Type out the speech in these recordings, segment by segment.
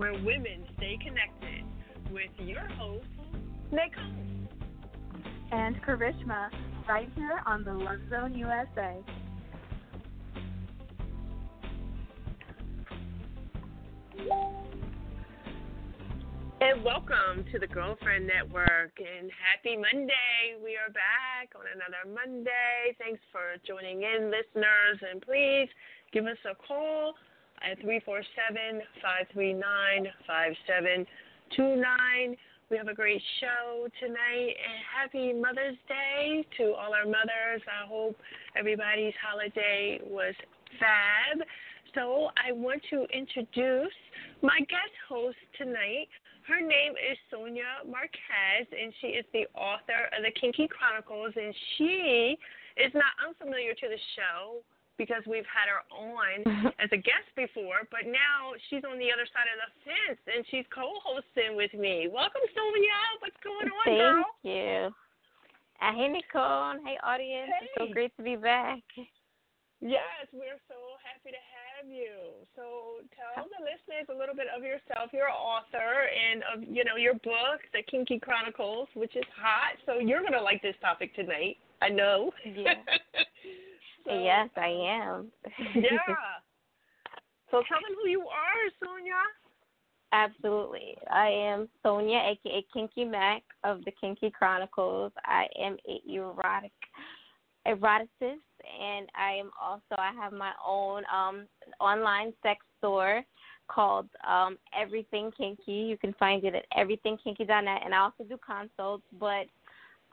where women stay connected with your host, Nick Holmes. and Karishma right here on the Love Zone USA. And welcome to the Girlfriend Network. And happy Monday. We are back on another Monday. Thanks for joining in, listeners. And please give us a call at 347 539 5729. We have a great show tonight. And happy Mother's Day to all our mothers. I hope everybody's holiday was fab. So I want to introduce my guest host tonight. Her name is Sonia Marquez, and she is the author of the Kinky Chronicles. And she is not unfamiliar to the show because we've had her on as a guest before, but now she's on the other side of the fence and she's co-hosting with me. Welcome, Sylvia. What's going on, Thank girl? Thank you. Uh, hey, Nicole. Hey, audience. It's so great to be back. Yes, we're so happy to have you. So tell the listeners a little bit of yourself. You're an author and of you know your book, The Kinky Chronicles, which is hot. So you're gonna like this topic tonight. I know. Yeah. So, yes, I am. yeah. So tell them who you are, Sonia. Absolutely. I am Sonia, aka Kinky Mac of the Kinky Chronicles. I am a erotic eroticist and I am also I have my own um online sex store called um Everything Kinky. You can find it at everythingkinky.net and I also do consults, but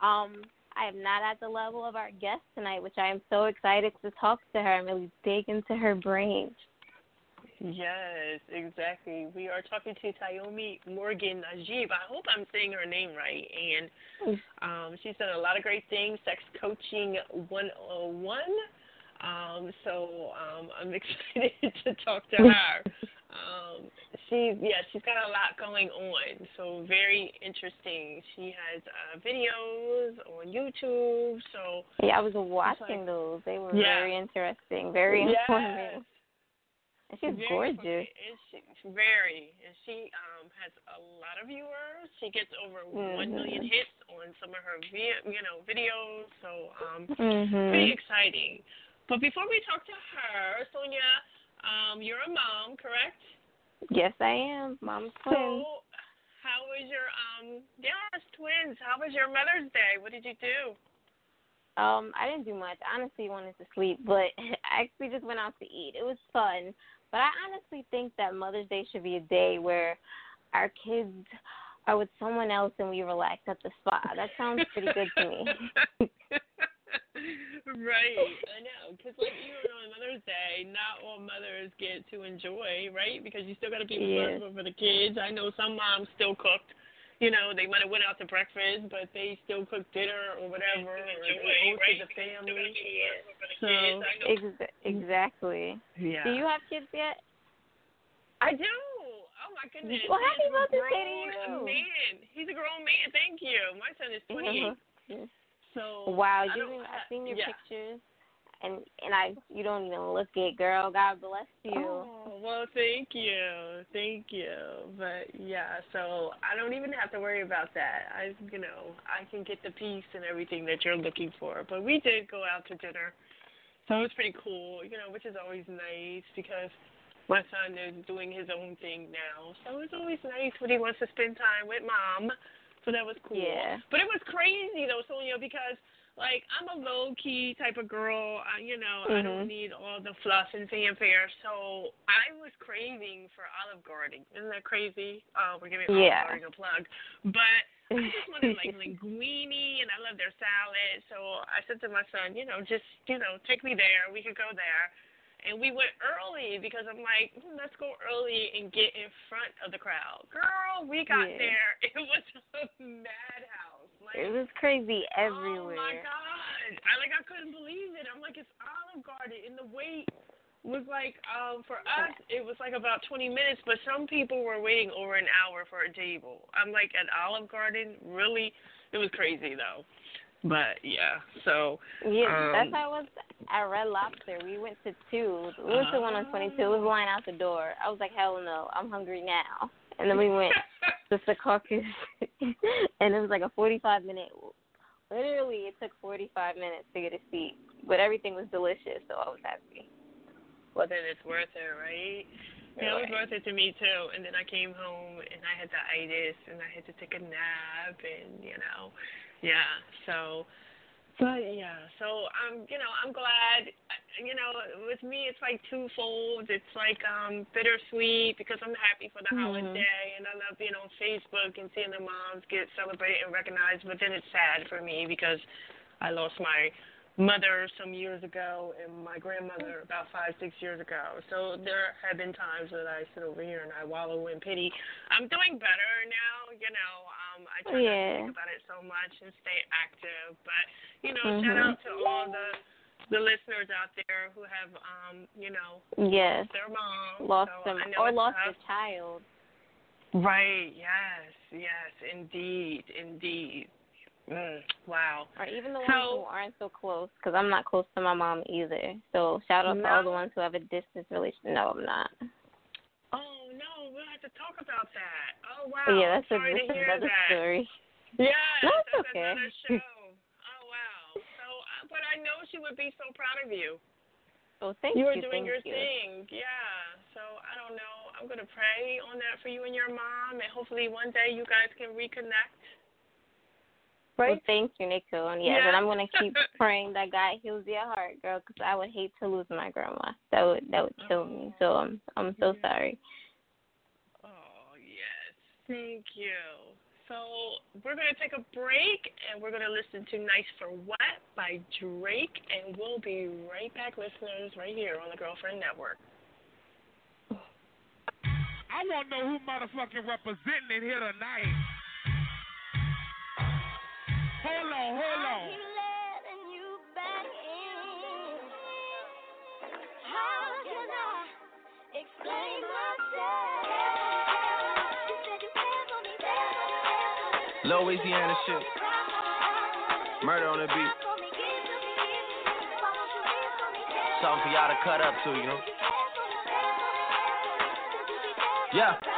um I am not at the level of our guest tonight, which I am so excited to talk to her and really dig into her brain. Yes, exactly. We are talking to Tyomi Morgan Najib. I hope I'm saying her name right. And um, she's done a lot of great things, Sex Coaching 101. Um, so um, I'm excited to talk to her. Um, she's yeah, she's got a lot going on. So very interesting. She has uh, videos on YouTube. So Yeah, I was watching those. They were Yeah. very interesting, very Yes. informative. And she's Very gorgeous. And she, very. And she um has a lot of viewers. She gets over one million Mhm. hits on some of her vi- you know videos. So um Mhm. pretty exciting. But before we talk to her, Sonia, um, you're a mom, correct? Yes, I am. Mom's twin. So how was your um yes, twins. How was your Mother's Day? What did you do? Um, I didn't do much. I Honestly, wanted to sleep, but I actually just went out to eat. It was fun. But I honestly think that Mother's Day should be a day where our kids are with someone else and we relax at the spa. That sounds pretty good to me. right, I know. Because like even on Mother's Day, not all mothers get to enjoy, right? Because you still got to be Yes. responsible for the kids. I know some moms still cooked. You know, they might have went out to breakfast, but they still cooked dinner or whatever, or they hosted the family. So Ex- exactly. yeah, Do you have kids yet? I do. Oh my goodness. Well, happy He's Mother's Day to grown you. Man, he's a grown man. Thank you. My son is 28. Mhm. So Wow, you I've seen your yeah. pictures, and and I you don't even look it, girl. God bless you. Oh, well, thank you. Thank you. But yeah, so I don't even have to worry about that. I, you know, I can get the peace and everything that you're looking for. But we did go out to dinner. So it was pretty cool, you know, which is always nice because my son is doing his own thing now. So it's always nice when he wants to spend time with mom. So that was cool. Yeah. But it was crazy though, Sonia, because like I'm a low key type of girl. I, you know, mm-hmm. I don't need all the fluff and fanfare. So I was craving for Olive Garden. Isn't that crazy? Uh, we're giving yeah. Olive Garden a plug, but I just wanted like linguine, and I love their salad. So I said to my son, you know, just you know, take me there. We could go there. And we went early because I'm like, hmm, let's go early and get in front of the crowd. Girl, we got yeah. there. It was a madhouse. Like, it was crazy everywhere. Oh my god! I like I couldn't believe it. I'm like, it's Olive Garden, and the wait was like, um, for us, it was like about 20 minutes, but some people were waiting over an hour for a table. I'm like, at Olive Garden, really? It was crazy though. But yeah, so yeah, um, that's how it was at Red Lobster. We went to two. We went to one on twenty two. It was line out the door. I was like, hell no, I'm hungry now. And then we went to the Secaucus, and it was like a forty five minute. Literally, it took forty five minutes to get a seat, but everything was delicious, so I was happy. Well, then it's worth it, right? It was worth it to me too. And then I came home and I had the itis and I had to take a nap and you know yeah. So, but yeah. So I'm, you know, I'm glad. You know, with me, it's like twofold. It's like um bittersweet because I'm happy for the mm-hmm. holiday, and I love being on Facebook and seeing the moms get celebrated and recognized. But then it's sad for me because I lost my mother some years ago and my grandmother about five, six years ago. So there have been times that I sit over here and I wallow in pity. I'm doing better now, you know. Um, I try yeah. not to think about it so much and stay active. But, you know, mm-hmm. shout out to all the the listeners out there who have um, you know, yes. lost their mom. Lost so them or lost tough. a child. Right, yes, yes, indeed, indeed. Mm, wow. Or even the ones so, who aren't so close, because I'm not close to my mom either. So shout out no. to all the ones who have a distance relation. No, I'm not. Oh no, we'll have to talk about that. Oh wow. Yeah, that's, Sorry a, that's another that. story. Yeah, no, that's okay. another show. oh wow. So, uh, but I know she would be so proud of you. Oh, thank you. You were doing your you. thing. Yeah. So I don't know. I'm gonna pray on that for you and your mom, and hopefully one day you guys can reconnect. Right? Well, thank you, Nico. And yes, Yeah. and I'm gonna keep praying that God heals your heart, girl, because I would hate to lose my grandma. That would that would kill me. So I'm I'm so Yeah. sorry. Oh yes, thank you. So we're gonna take a break and we're gonna listen to "Nice for What" by Drake, and we'll be right back, listeners, right here on the Girlfriend Network. I want to know who motherfucking representing it here tonight. Hold on, hold on. Louisiana shit. Murder on the beat. Something for y'all to cut up to, you know? Yeah.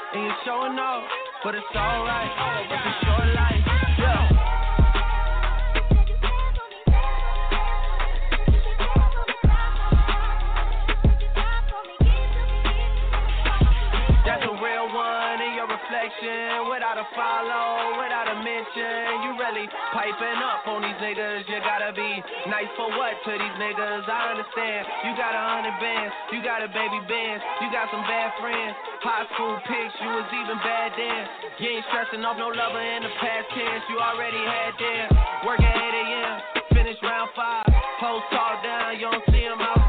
And you're showing off, but it's alright. It's a short life, piping up on these niggas. You gotta be nice for what to these niggas? I understand. You got a hundred bands, you got a baby band, you got some bad friends. High school pics, you was even bad then. You ain't stressing off no lover in the past tense. You already had them. Work at 8 a.m., finish round five. Post talk down, you don't see them outside.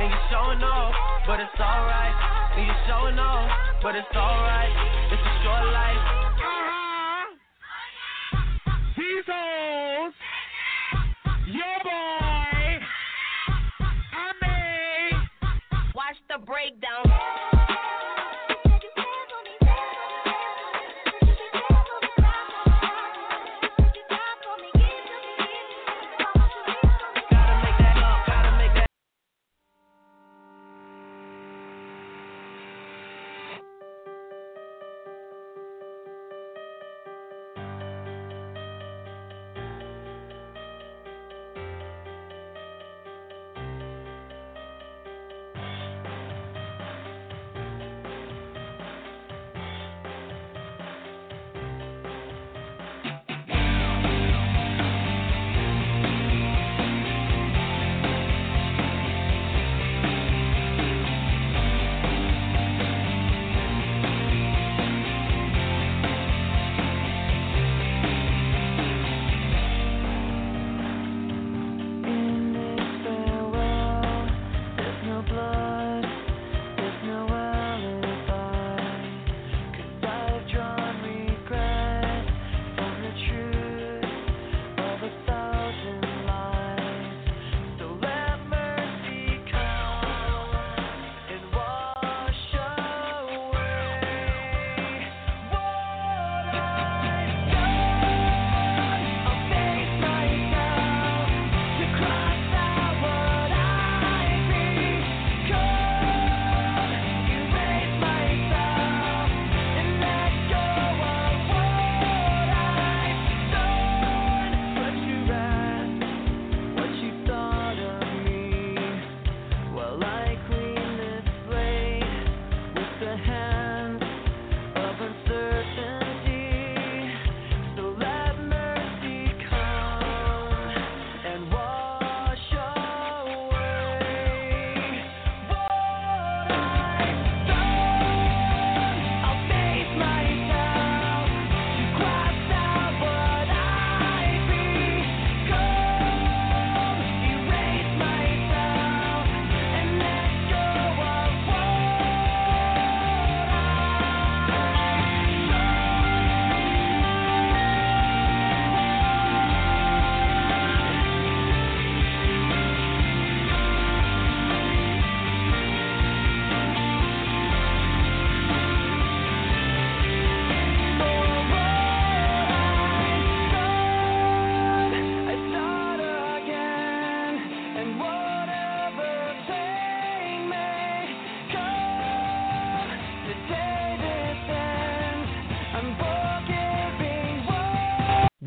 And you showing off, but it's alright. And you showing off, but it's alright. It's a short life. Uh-huh. These hoes. Your boy. I may. Watch the breakdown.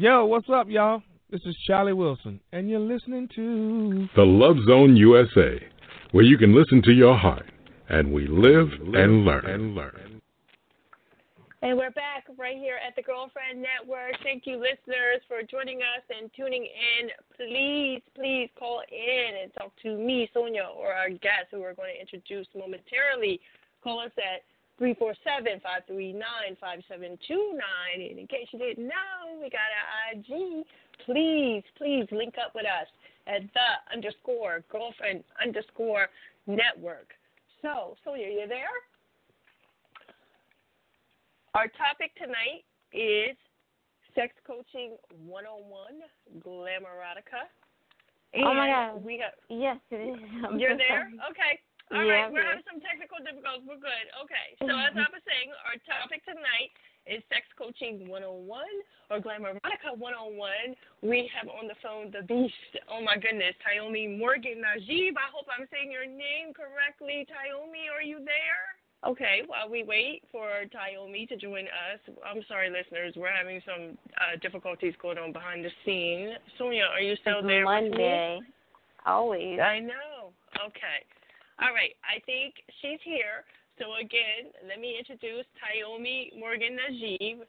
Yo, what's up, y'all? This is Charlie Wilson, and you're listening to The Love Zone USA, where you can listen to your heart, and we live and learn. And learn. And we're back right here at the Girlfriend Network. Thank you, listeners, for joining us and tuning in. Please, please call in and talk to me, Sonia, or our guest who we're going to introduce momentarily. Call us at 347 539 5729. And in case you didn't know, we got our IG. Please, please link up with us at the underscore girlfriend underscore network. So, Sonia, you there? Our topic tonight is Sex Coaching 101 Glamerotica. And Oh my God. We got, Yes, it is. I'm you're so there? sorry. Okay. All Yeah, right. We're having some technical difficulties. We're good. Okay. So, as I was saying, our topic tonight is Sex Coaching 101 or Glamerotica 101. We have on the phone the beast. Oh my goodness. Tyomi Morgan Najib. I hope I'm saying your name correctly. Tyomi, are you there? Okay, while we wait for Tyomi to join us, I'm sorry, listeners, we're having some uh, difficulties going on behind the scene. Sonia, are you still It's there? Monday. Always. I know. Okay. All right. I think she's here. So again, let me introduce Tyomi Morgan Najib.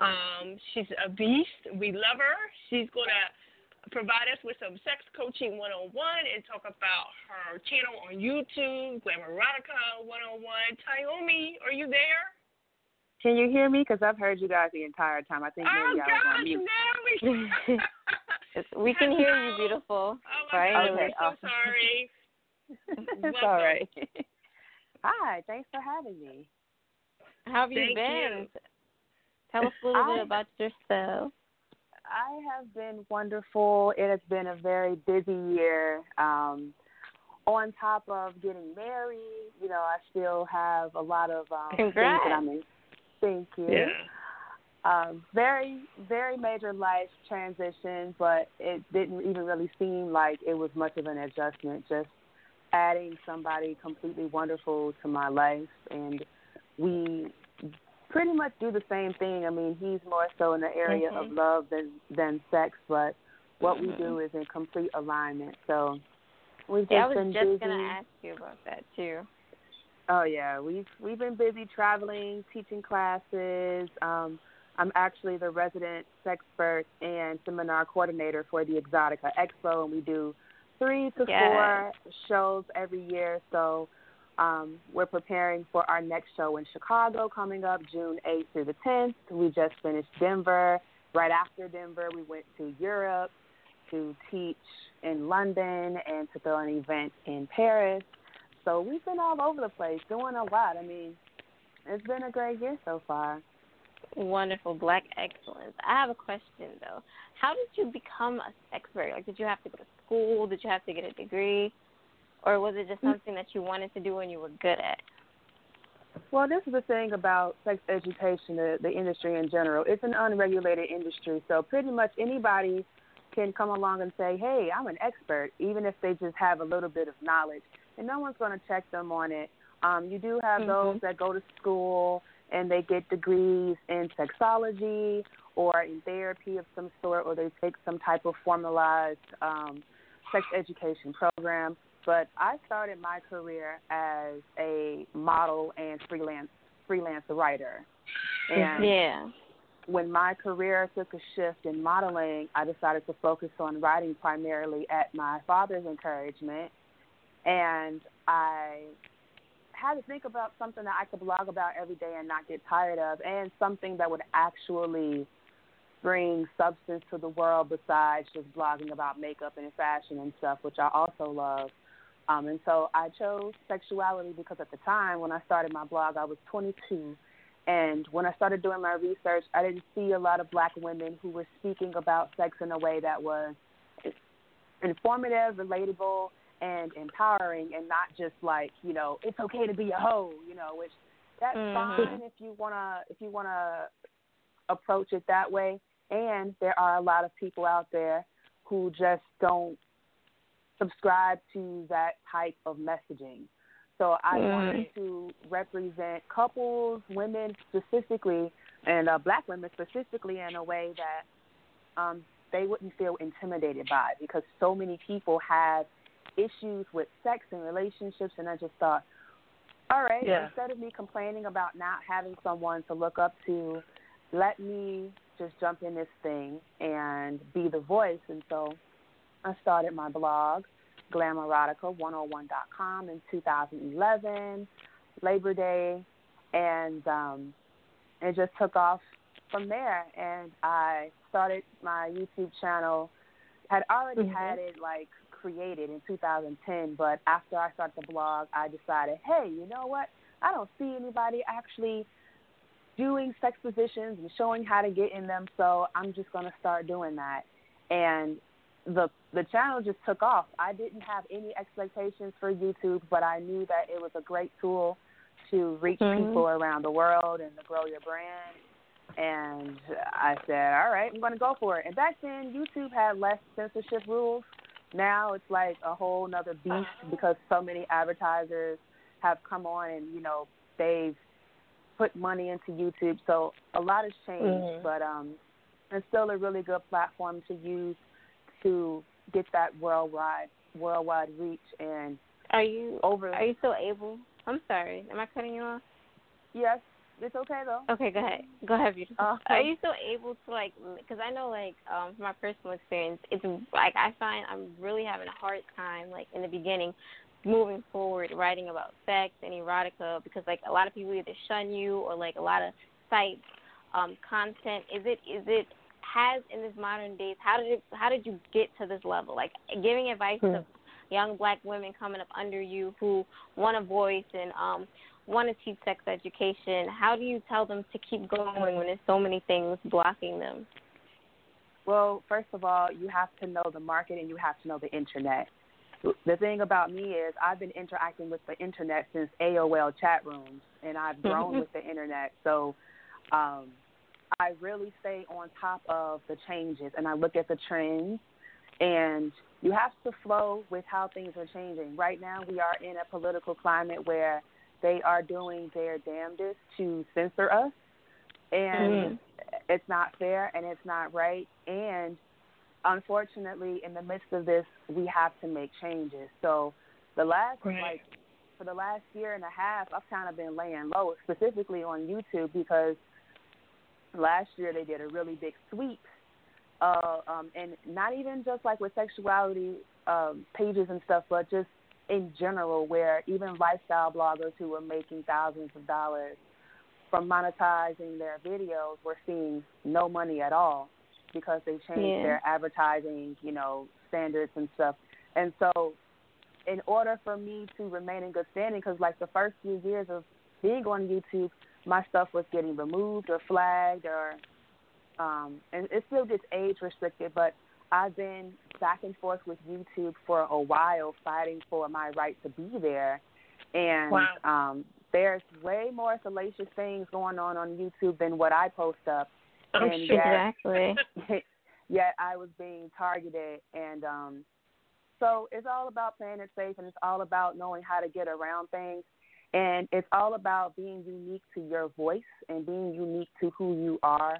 Um, she's a beast. We love her. She's gonna provide us with some sex coaching 101 and talk about her channel on YouTube, Glamerotica 101. Tyomi, are you there? Can you hear me? Because I've heard you guys the entire time. I think Oh maybe I was on gosh, mute. now we we can hear you, beautiful. Oh my Right? God, Okay, we're so awesome. sorry. it's all right. Hi, thanks for having me. How have you Thank been? you. Tell us a little I- bit about yourself. I have been wonderful. It has been a very busy year. Um, on top of getting married, you know, I still have a lot of um, things Congrats. that I'm in. Thank you. Yeah. Um, very, very major life transition, but it didn't even really seem like it was much of an adjustment. Just adding somebody completely wonderful to my life, and we pretty much do the same thing. I mean, he's more so in the area of Mhm. love than than sex, but what we Mhm. do is in complete alignment. So we've just Yeah, I was been just busy. gonna ask you about that too. Oh yeah, we've we've been busy traveling, teaching classes. Um, I'm actually the resident sexpert and seminar coordinator for the Exxxotica Expo, and we do three to Yes. four shows every year. So um, we're preparing for our next show in Chicago coming up June 8th through the 10th. We just finished Denver. Right after Denver, we went to Europe to teach in London and to throw an event in Paris. So we've been all over the place doing a lot. I mean, it's been a great year so far. Wonderful, black excellence. I have a question though. How did you become a sex expert? Like, did you have to go to school? Did you have to get a degree, or was it just something that you wanted to do and you were good at? Well, this is the thing about sex education, the, the industry in general. It's an unregulated industry, so pretty much anybody can come along and say, "Hey, I'm an expert," even if they just have a little bit of knowledge, and no one's going to check them on it. Um, you do have Mhm. those that go to school and they get degrees in sexology or in therapy of some sort, or they take some type of formalized um, sex education program. But I started my career as a model and freelance freelance writer, and yeah. when my career took a shift in modeling, I decided to focus on writing primarily at my father's encouragement. And I had to think about something that I could blog about every day and not get tired of, and something that would actually bring substance to the world besides just blogging about makeup and fashion and stuff, which I also love. Um, and so I chose sexuality because at the time when I started my blog, I was 22. And when I started doing my research, I didn't see a lot of black women who were speaking about sex in a way that was informative, relatable, and empowering, and not just like you know it's okay to be a hoe, you know, which that's Mhm. fine if you wanna if you wanna approach it that way. And there are a lot of people out there who just don't subscribe to that type of messaging. So I Mhm. wanted to represent couples, women specifically, and uh, black women specifically in a way that um, they wouldn't feel intimidated by because so many people have issues with sex and relationships. And I just thought, all right, Yeah. instead of me complaining about not having someone to look up to, let me just jump in this thing and be the voice. And so I started my blog, glamerotica101.com in 2011, Labor Day, and um, it just took off from there. And I started my YouTube channel. Had already Mhm. had it like created in 2010, but after I started the blog, I decided, hey, you know what? I don't see anybody actually doing sex positions and showing how to get in them, so I'm just going to start doing that. And the the channel just took off. I didn't have any expectations for YouTube, but I knew that it was a great tool to reach Mhm. people around the world and to grow your brand. And I said, all right, I'm going to go for it. And back then, YouTube had less censorship rules. Now it's like a whole nother beast because so many advertisers have come on and you know they've put money into YouTube. So a lot has changed, Mhm. but um, it's still a really good platform to use to get that worldwide worldwide reach and Are you over. are you still able? I'm sorry. Am I cutting you off? yes, it's okay though. Okay, go ahead. Go ahead. Beautiful. Uh, Are you still able to like? Because I know, like, um, from my personal experience, it's like I find I'm really having a hard time, like in the beginning, moving forward, writing about sex and erotica, because like a lot of people either shun you or like a lot of sites, um, content. Is it is it has in this modern days? How did it how did you get to this level? Like giving advice to young black women coming up under you who want a voice and um want to teach sex education, how do you tell them to keep going when there's so many things blocking them? Well, first of all, you have to know the market and you have to know the internet. The thing about me is I've been interacting with the internet since AOL chat rooms, and I've grown with the internet. So um, I really stay on top of the changes, and I look at the trends. And you have to flow with how things are changing. Right now, we are in a political climate where they are doing their damnedest to censor us, and Mhm. it's not fair and it's not right. And unfortunately, in the midst of this, we have to make changes. So the last Right. like for the last year and a half, I've kind of been laying low, specifically on YouTube because last year they did a really big sweep, uh, um, and not even just like with sexuality um, pages and stuff, but just in general, where even lifestyle bloggers who were making thousands of dollars from monetizing their videos were seeing no money at all because they changed Yeah. their advertising, you know, standards and stuff. And so, in order for me to remain in good standing, because like the first few years of being on YouTube, my stuff was getting removed or flagged, or um, and it still gets age restricted. But I've been back and forth with YouTube for a while, fighting for my right to be there. And Wow. um, there's way more salacious things going on on YouTube than what I post up. I'm and sure. yet, Exactly. yet I was being targeted. And um so it's all about playing it safe and it's all about knowing how to get around things. And it's all about being unique to your voice and being unique to who you are.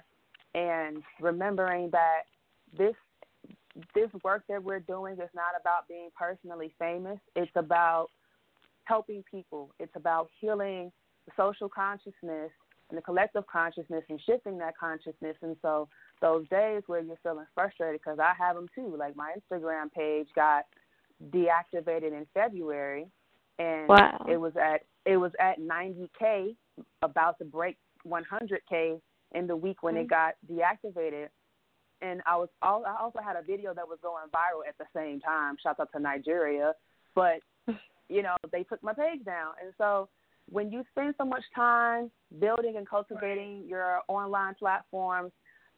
And remembering that this this work that we're doing is not about being personally famous. It's about helping people. It's about healing the social consciousness and the collective consciousness and shifting that consciousness and so those days where you're feeling frustrated because I have them too. Like my Instagram page got deactivated in February, and Wow. it was at it was at 90k, about to break 100k in the week when it mm. got deactivated. And I was all I also had a video that was going viral at the same time. Shout out to Nigeria, but you know they took my page down, and so when you spend so much time building and cultivating your online platforms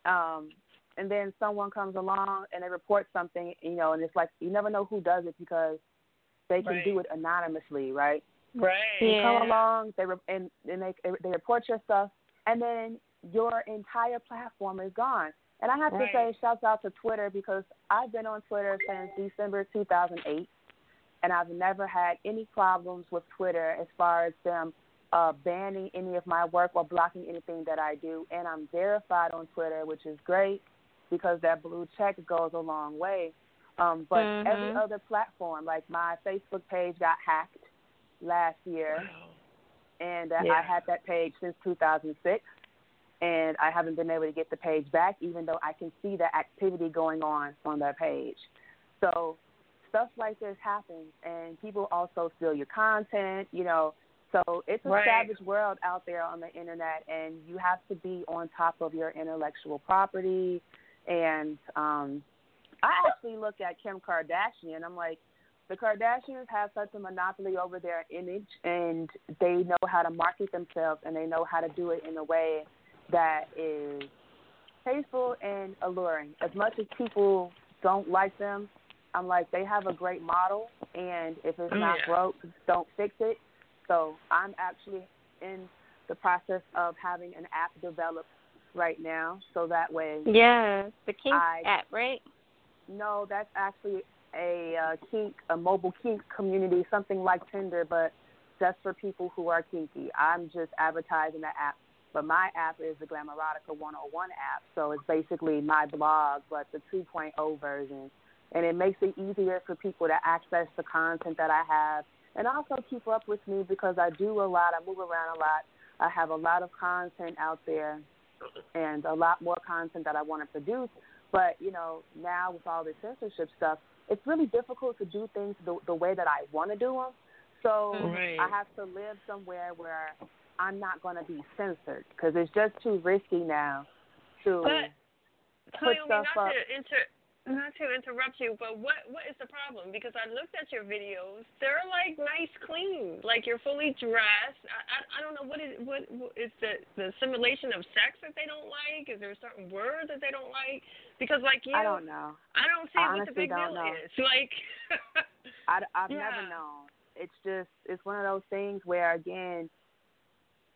um, and then someone comes along and they report something, you know, and it's like you never know who does it because they can Right. do it anonymously, right? Right. They come Yeah. along, they re- and and they they report your stuff, and then your entire platform is gone. And I have Right. to say, shouts out to Twitter because I've been on Twitter since December 2008, and I've never had any problems with Twitter as far as them uh, banning any of my work or blocking anything that I do. And I'm verified on Twitter, which is great because that blue check goes a long way. Um, but every Mhm. other platform, like my Facebook page, got hacked last year and uh, Yeah. I had that page since 2006, and I haven't been able to get the page back, even though I can see the activity going on on that page. So stuff like this happens, and people also steal your content, you know. So it's a Right. savage world out there on the internet, and you have to be on top of your intellectual property. And um, I actually look at Kim Kardashian. And I'm like, the Kardashians have such a monopoly over their image and they know how to market themselves and they know how to do it in a way that is tasteful and alluring. As much as people don't like them, I'm like they have a great model and if it's not Yeah. broke, don't fix it. So I'm actually in the process of having an app developed right now so that way Yeah, the Kink I- app, right? no, that's actually a uh, kink, a mobile kink community, something like Tinder, but just for people who are kinky. I'm just advertising the app, but my app is the Glamerotica 101 app, so it's basically my blog, but the 2.0 version, and it makes it easier for people to access the content that I have, and also keep up with me because I do a lot. I move around a lot. I have a lot of content out there, and a lot more content that I want to produce. But you know, now with all this censorship stuff, it's really difficult to do things the, the way that I want to do them. So Right. I have to live somewhere where I'm not going to be censored because it's just too risky now to But put Tyomi, stuff not up. to inter not to interrupt you, but what what is the problem? Because I looked at your videos; they're like nice, clean, like you're fully dressed. I I, I don't know what is what, what is the the simulation of sex that they don't like. Is there a certain word that they don't like? Because like you, I don't know. I don't see I what the big deal know. is. Like, I, I've Yeah. never known. It's just it's one of those things where again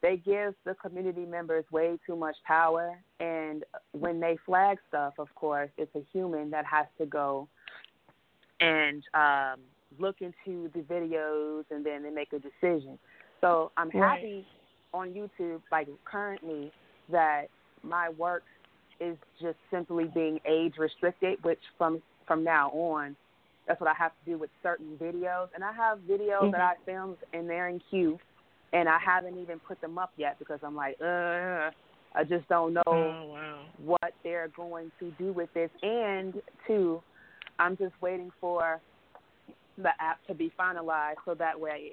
they give the community members way too much power and when they flag stuff of course it's a human that has to go and um look into the videos and then they make a decision. So I'm Right. happy on YouTube like currently that my work is just simply being age restricted, which from from now on that's what I have to do with certain videos. And I have videos that I filmed and they're in queue and I haven't even put them up yet because I'm like, uh I just don't know oh wow, what they're going to do with this. And two, I'm just waiting for the app to be finalized so that way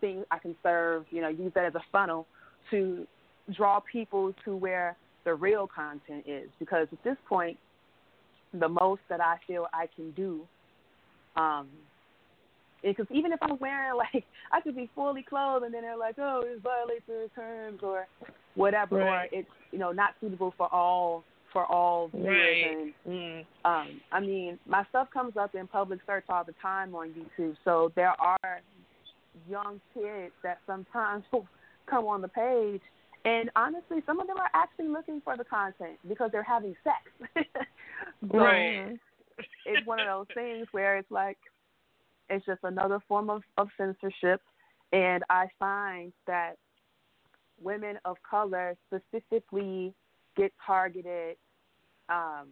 things I can serve, you know, use that as a funnel to draw people to where the real content is. Because at this point, the most that I feel I can do, um, because even if I'm wearing like I could be fully clothed and then they're like, oh, this violates their terms or whatever, Right. or it's you know not suitable for all for all right, And mm. um, I mean, my stuff comes up in public search all the time on YouTube, so there are young kids that sometimes will come on the page, and honestly, some of them are actually looking for the content because they're having sex. so right. it's one of those things where it's like it's just another form of, of censorship and I find that women of color specifically get targeted um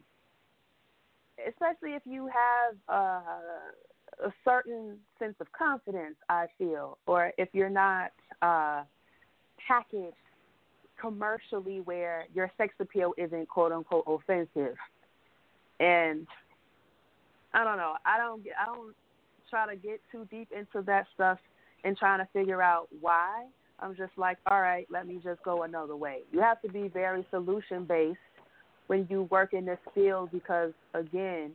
especially if you have uh, a certain sense of confidence I feel or if you're not uh packaged commercially where your sex appeal isn't quote unquote offensive and I don't know. I don't. I don't try to get too deep into that stuff and trying to figure out why. I'm just like, all right, let me just go another way. You have to be very solution based when you work in this field because again,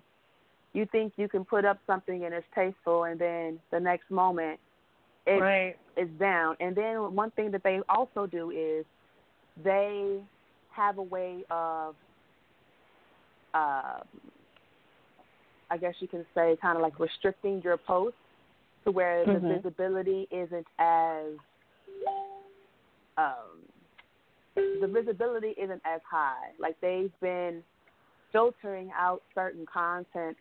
you think you can put up something and it's tasteful, and then the next moment it right. is down. And then one thing that they also do is they have a way of, uh, I guess you can say, kind of like restricting your post to where the Mhm. visibility isn't as, um, the visibility isn't as high. Like they've been filtering out certain content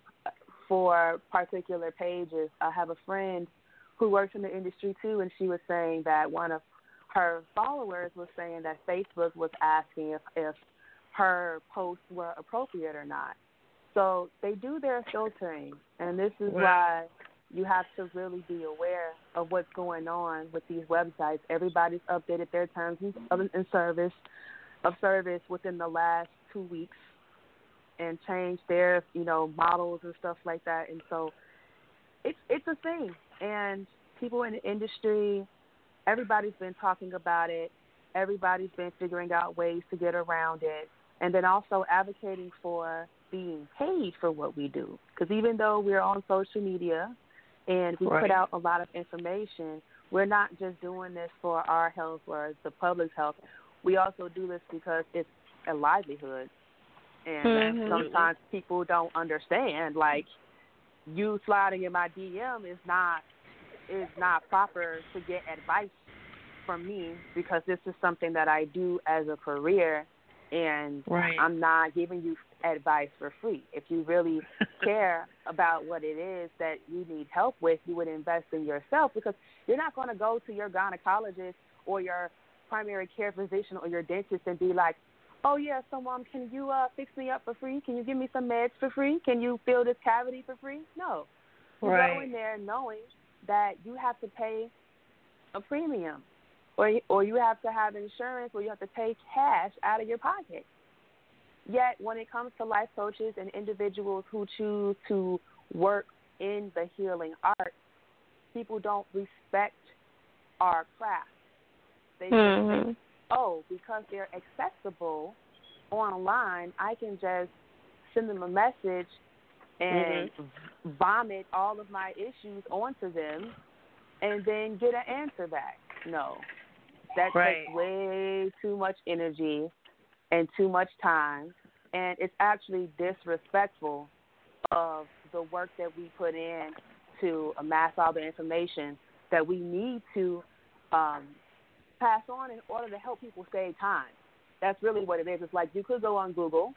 for particular pages. I have a friend who works in the industry too, and she was saying that one of her followers was saying that Facebook was asking if, if her posts were appropriate or not. So they do their filtering, and this is Wow. why you have to really be aware of what's going on with these websites. Everybody's updated their terms of and service of service within the last two weeks and changed their you know models and stuff like that. And so it's it's a thing, and people in the industry, everybody's been talking about it. Everybody's been figuring out ways to get around it, and then also advocating for being paid for what we do. Because even though we're on social media and we Right. put out a lot of information, we're not just doing this for our health or the public's health. We also do this because it's a livelihood. And Mhm. sometimes people don't understand. Like you sliding in my DM is not is not proper to get advice from me because this is something that I do as a career and Right. I'm not giving you advice for free. If you really care about what it is that you need help with, you would invest in yourself because you're not going to go to your gynecologist or your primary care physician or your dentist and be like, "Oh yeah, so mom, can you uh fix me up for free? Can you give me some meds for free? Can you fill this cavity for free?" No. You go Right. in there knowing that you have to pay a premium or or you have to have insurance or you have to pay cash out of your pocket. Yet when it comes to life coaches and individuals who choose to work in the healing arts, people don't respect our craft. They Mhm. think, oh, because they're accessible online, I can just send them a message and Mm-hmm. vomit all of my issues onto them and then get an answer back. No. That Right. takes way too much energy and too much time and it's actually disrespectful of the work that we put in to amass all the information that we need to um, pass on in order to help people save time. That's really what it is. It's like you could go on Google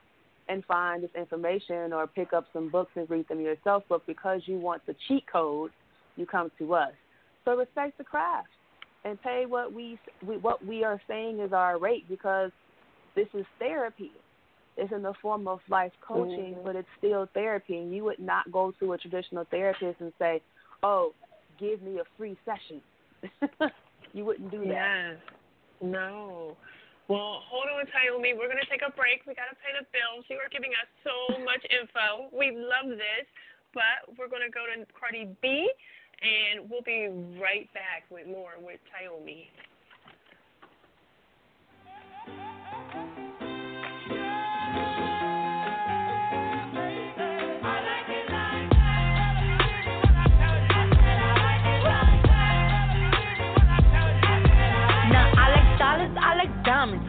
and find this information or pick up some books and read them yourself, but because you want the cheat code, you come to us. So respect the craft and pay what we, we what we are saying is our rate because this is therapy. It's in the form of life coaching, Mhm. but it's still therapy. And you would not go to a traditional therapist and say, "Oh, give me a free session." you wouldn't do that. Yes. No. Well, hold on, Tyomi. We're going to take a break. We got to pay the bills. You are giving us so much info. We love this, but we're going to go to Cardi B, and we'll be right back with more with Tyomi.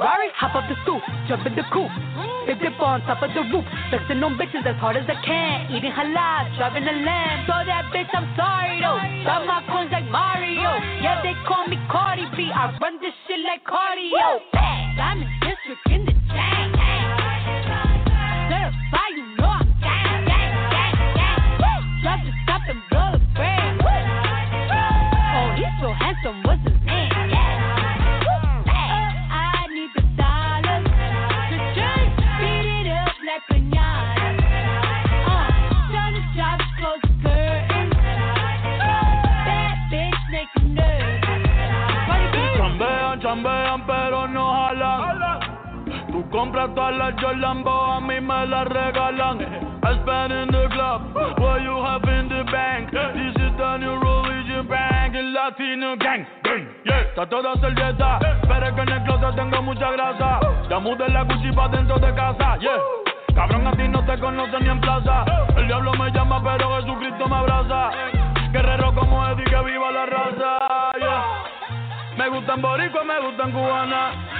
Ferrari, hop up the stoop, jump in the coupe. Dip dip on top of the roof, flexing on bitches as hard as I can. Eating halal, driving a lamb. So that bitch, I'm sorry though. Got my coins like Mario. Yeah, they call me Cardi B. I run this shit like cardio. Diamond district in the chain. Certify, compras todas las Jolambo, a mí me las regalan. I spend in the club, what you have in the bank. This is the new religion bank, el latino gang. gang, Yeah, está toda servieta, pero que en el closet tengo mucha grasa. Ya mudé la Gucci pa' dentro de casa, yeah. Cabrón, a ti no te conocen ni en plaza. El diablo me llama, pero Jesucristo me abraza. Guerrero como Eddie, que viva la raza, yeah. Me gustan boricua, me gustan cubana.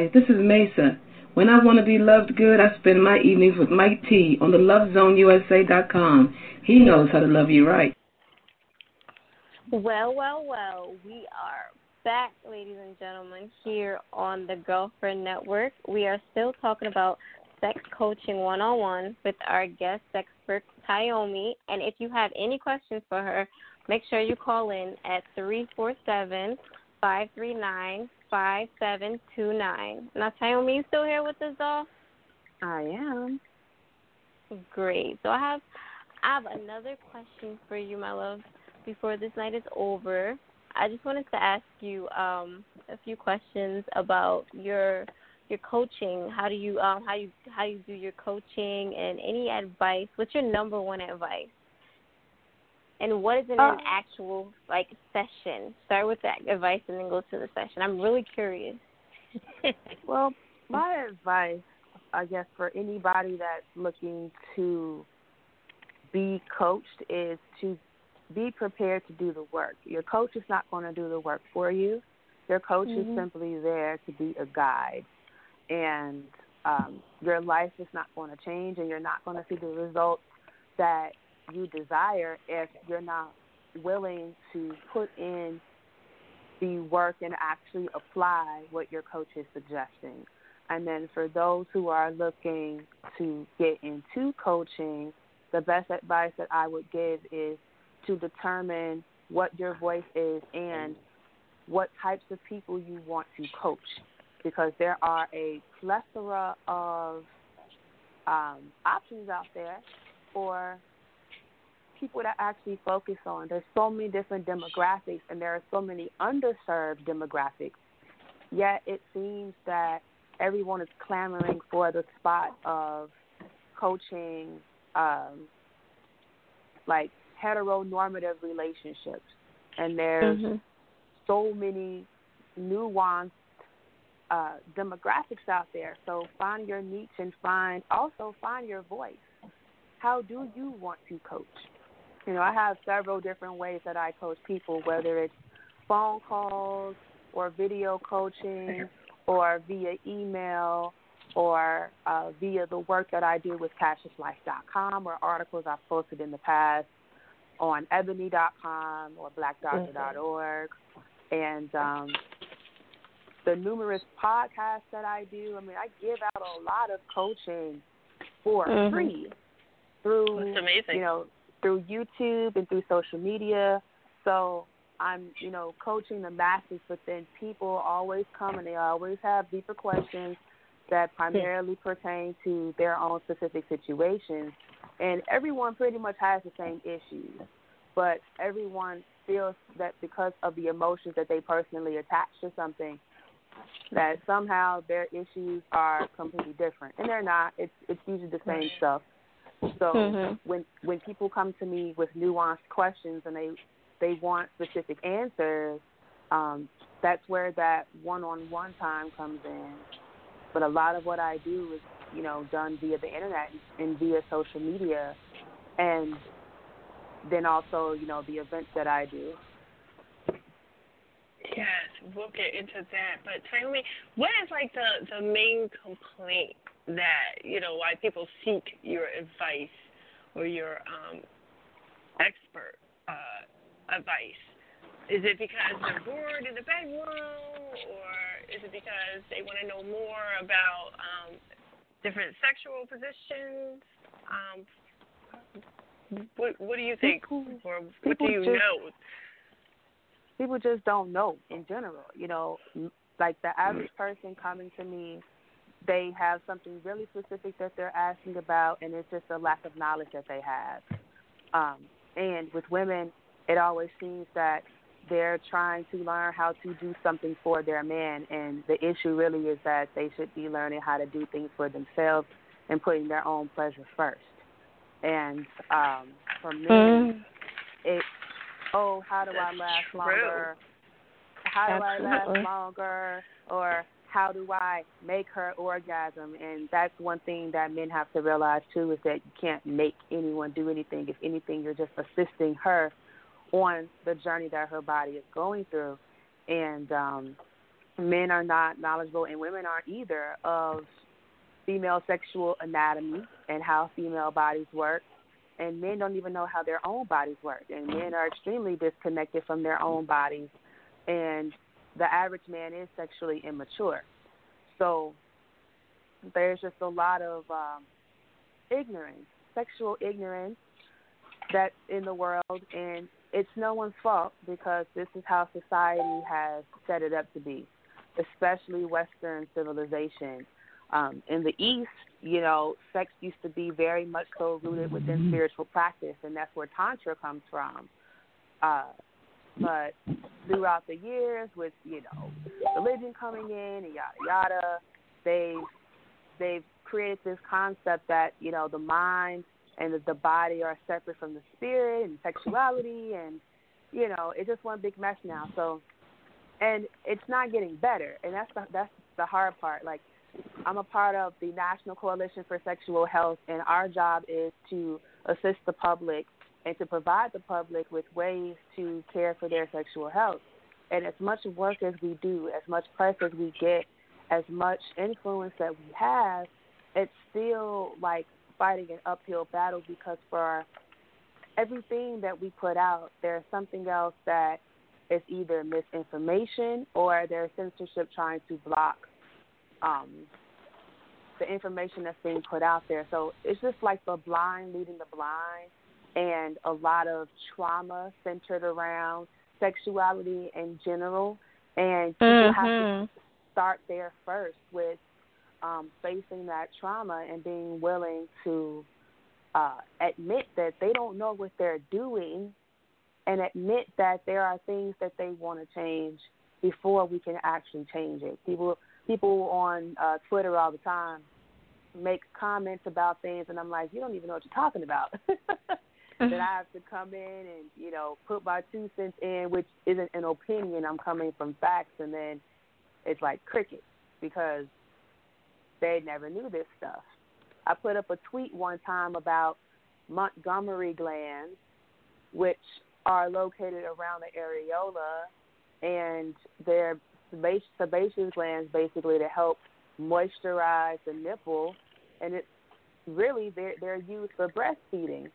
Hi, this is Mesa. When I want to be loved good, I spend my evenings with Mike T on the LoveZoneUSA.com. He knows how to love you right. Well, well, well, we are back, ladies and gentlemen, here on the Girlfriend Network. We are still talking about sex coaching one on one with our guest expert, Tyomi. And if you have any questions for her, make sure you call in at 347 539 5729. Now, Tyomi, you still here with us, doll? I am. Great. So I have I have another question for you, my love, before this night is over. I just wanted to ask you um, a few questions about your your coaching. How do you um how you how you do your coaching and any advice? What's your number one advice? And what is in Uh, an actual like session? Start with that advice and then go to the session. I'm really curious. Well, my advice, I guess, for anybody that's looking to be coached is to be prepared to do the work. Your coach is not going to do the work for you. Your coach Mhm. is simply there to be a guide. And um, your life is not going to change, and you're not going to see the results that you desire if you're not willing to put in the work and actually apply what your coach is suggesting. And then for those who are looking to get into coaching, the best advice that I would give is to determine what your voice is and what types of people you want to coach because there are a plethora of um, options out there for people that actually focus on. There's so many different demographics, and there are so many underserved demographics. Yet it seems that everyone is clamoring for the spot of coaching, um, like heteronormative relationships, and there's Mhm. so many nuanced uh, demographics out there. So find your niche and find also find your voice. How do you want to coach? You know, I have several different ways that I coach people, whether it's phone calls or video coaching or via email or uh, via the work that I do with CashesLife.com or articles I've posted in the past on ebony.com or blackdoctor.org. And um, the numerous podcasts that I do, I mean, I give out a lot of coaching for Mhm. free through That's amazing. you know through YouTube and through social media. So I'm you know coaching the masses, but then people always come and they always have deeper questions that primarily pertain to their own specific situations. And everyone pretty much has the same issues, but everyone feels that because of the emotions that they personally attach to something, that somehow their issues are completely different, and they're not. It's it's usually the same stuff. So Mhm. when when people come to me with nuanced questions and they they want specific answers, um, that's where that one-on-one time comes in. But a lot of what I do is you know done via the internet and via social media, and then also you know the events that I do. Yes, we'll get into that. But tell me, what is like the the main complaint that you know why people seek your advice or your um, expert uh, advice? Is it because they're bored in the bedroom, or is it because they want to know more about um, different sexual positions? Um, what What do you think, or what do you just- know? people just don't know in general. You know, like the average person coming to me, they have something really specific that they're asking about, and it's just a lack of knowledge that they have. Um, and with women, it always seems that they're trying to learn how to do something for their man, and the issue really is that they should be learning how to do things for themselves and putting their own pleasure first. And um, for me, Mm. it oh, how do I last true. longer? How do I Absolutely. last longer? Or how do I make her orgasm? And that's one thing that men have to realize too is that you can't make anyone do anything. If anything, you're just assisting her on the journey that her body is going through. And um men are not knowledgeable and women aren't either of female sexual anatomy and how female bodies work and men don't even know how their own bodies work and men are extremely disconnected from their own bodies and the average man is sexually immature so there's just a lot of um ignorance sexual ignorance that's in the world and it's no one's fault because this is how society has set it up to be especially western civilization um, in the East, you know, sex used to be very much so rooted within spiritual practice, and that's where Tantra comes from. Uh, but throughout the years, with you know religion coming in and yada yada, they they've created this concept that you know the mind and the, the body are separate from the spirit and sexuality, and you know it's just one big mess now. So, and it's not getting better, and that's the, that's the hard part. Like I'm a part of the National Coalition for Sexual Health, and our job is to assist the public and to provide the public with ways to care for their sexual health. And as much work as we do, as much press as we get, as much influence that we have, it's still like fighting an uphill battle because for everything that we put out, there's something else that is either misinformation or there's censorship trying to block um, the information that's being put out there. So it's just like the blind leading the blind, and a lot of trauma centered around sexuality in general. And people Mm-hmm. have to start there first with um, facing that trauma and being willing to uh, admit that they don't know what they're doing and admit that there are things that they want to change before we can actually change it. People people on uh, Twitter all the time make comments about things, and I'm like, you don't even know what you're talking about. then I have to come in and you know put my two cents in, which isn't an opinion. I'm coming from facts, and then it's like crickets because they never knew this stuff. I put up a tweet one time about Montgomery glands, which are located around the areola, and they're sebaceous glands basically to help moisturize the nipple, and it's really they're they're used for breastfeeding,